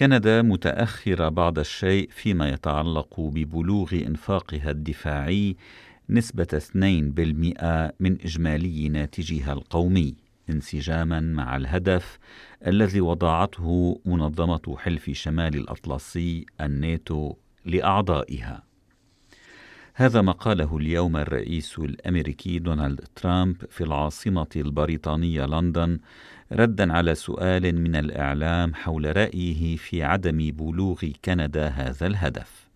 كندا متأخرة بعض الشيء فيما يتعلق ببلوغ إنفاقها الدفاعي نسبة 2% من إجمالي ناتجها القومي انسجاما مع الهدف الذي وضعته منظمة حلف شمال الأطلسي الناتو لأعضائها. هذا ما قاله اليوم الرئيس الأمريكي دونالد ترامب في العاصمة البريطانية لندن ردا على سؤال من الإعلام حول رأيه في عدم بلوغ كندا هذا الهدف.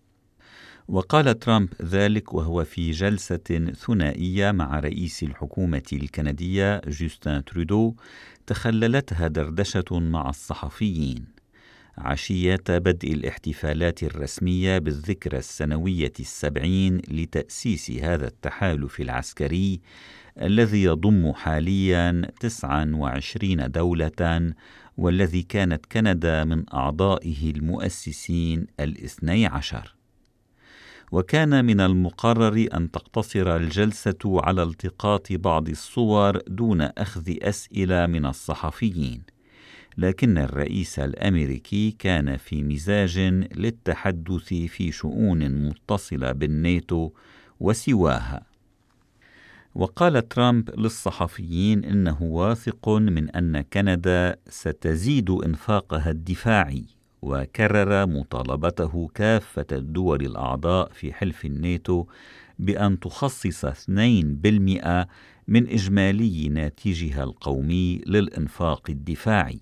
وقال ترامب ذلك وهو في جلسة ثنائية مع رئيس الحكومة الكندية جوستن ترودو تخللتها دردشة مع الصحفيين. عشية بدء الاحتفالات الرسمية بالذكرى السنوية السبعين لتأسيس هذا التحالف العسكري الذي يضم حاليا 29 دولة والذي كانت كندا من أعضائه المؤسسين الاثني عشر. وكان من المقرر أن تقتصر الجلسة على التقاط بعض الصور دون أخذ أسئلة من الصحفيين. لكن الرئيس الأمريكي كان في مزاج للتحدث في شؤون متصلة بالناتو وسواها. وقال ترامب للصحفيين إنه واثق من أن كندا ستزيد إنفاقها الدفاعي وكرر مطالبته كافة الدول الأعضاء في حلف الناتو بأن تخصص 2% من إجمالي ناتجها القومي للإنفاق الدفاعي.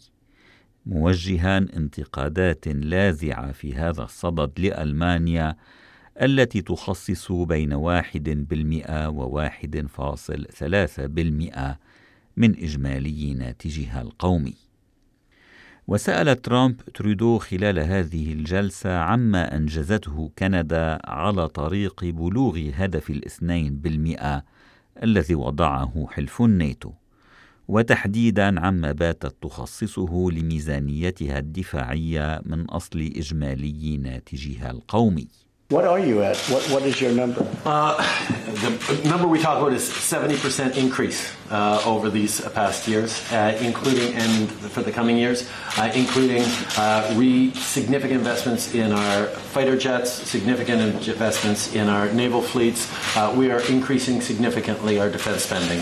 موجها انتقادات لاذعة في هذا الصدد لألمانيا التي تخصص بين واحد بالمئة وواحد فاصل ثلاثة بالمئة من إجمالي ناتجها القومي. وسأل ترامب ترودو خلال هذه الجلسة عما أنجزته كندا على طريق بلوغ هدف الاثنين بالمئة الذي وضعه حلف الناتو. وتحديدا عما باتت تخصصه لميزانيتها الدفاعية من أصل إجمالي ناتجها القومي. What are you at? What, what is your number? Uh, the number we talk about is 70% increase uh, over these past years, uh, including, and for the coming years, uh, including uh, re significant investments in our fighter jets, significant investments in our naval fleets. Uh, we are increasing significantly our defense spending.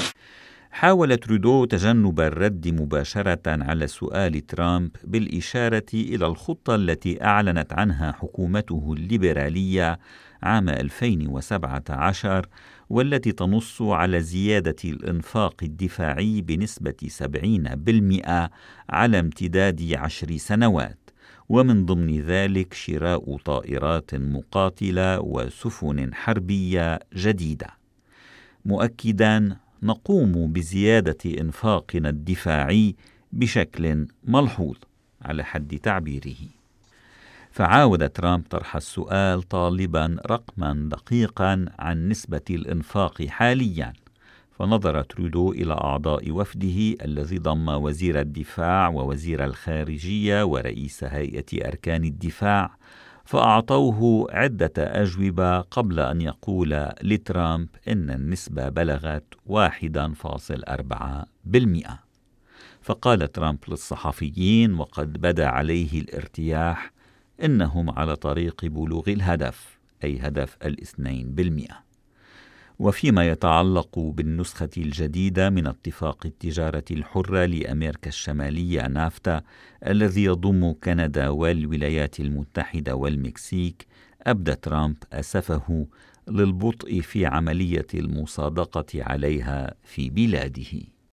حاول ترودو تجنب الرد مباشرة على سؤال ترامب بالإشارة إلى الخطة التي أعلنت عنها حكومته الليبرالية عام 2017 والتي تنص على زيادة الإنفاق الدفاعي بنسبة 70% على امتداد عشر سنوات ومن ضمن ذلك شراء طائرات مقاتلة وسفن حربية جديدة. مؤكدا نقوم بزيادة إنفاقنا الدفاعي بشكل ملحوظ على حد تعبيره. فعاود ترامب طرح السؤال طالبا رقما دقيقا عن نسبة الإنفاق حاليا، فنظر ترودو إلى أعضاء وفده الذي ضم وزير الدفاع ووزير الخارجية ورئيس هيئة أركان الدفاع فأعطوه عدة أجوبة قبل أن يقول لترامب إن النسبة بلغت 1.4% فقال ترامب للصحفيين وقد بدا عليه الارتياح إنهم على طريق بلوغ الهدف أي هدف الاثنين بالمئة. وفيما يتعلق بالنسخة الجديدة من اتفاق التجارة الحرة لأمريكا الشمالية نافتا الذي يضم كندا والولايات المتحدة والمكسيك أبدى ترامب أسفه للبطء في عملية المصادقة عليها في بلاده.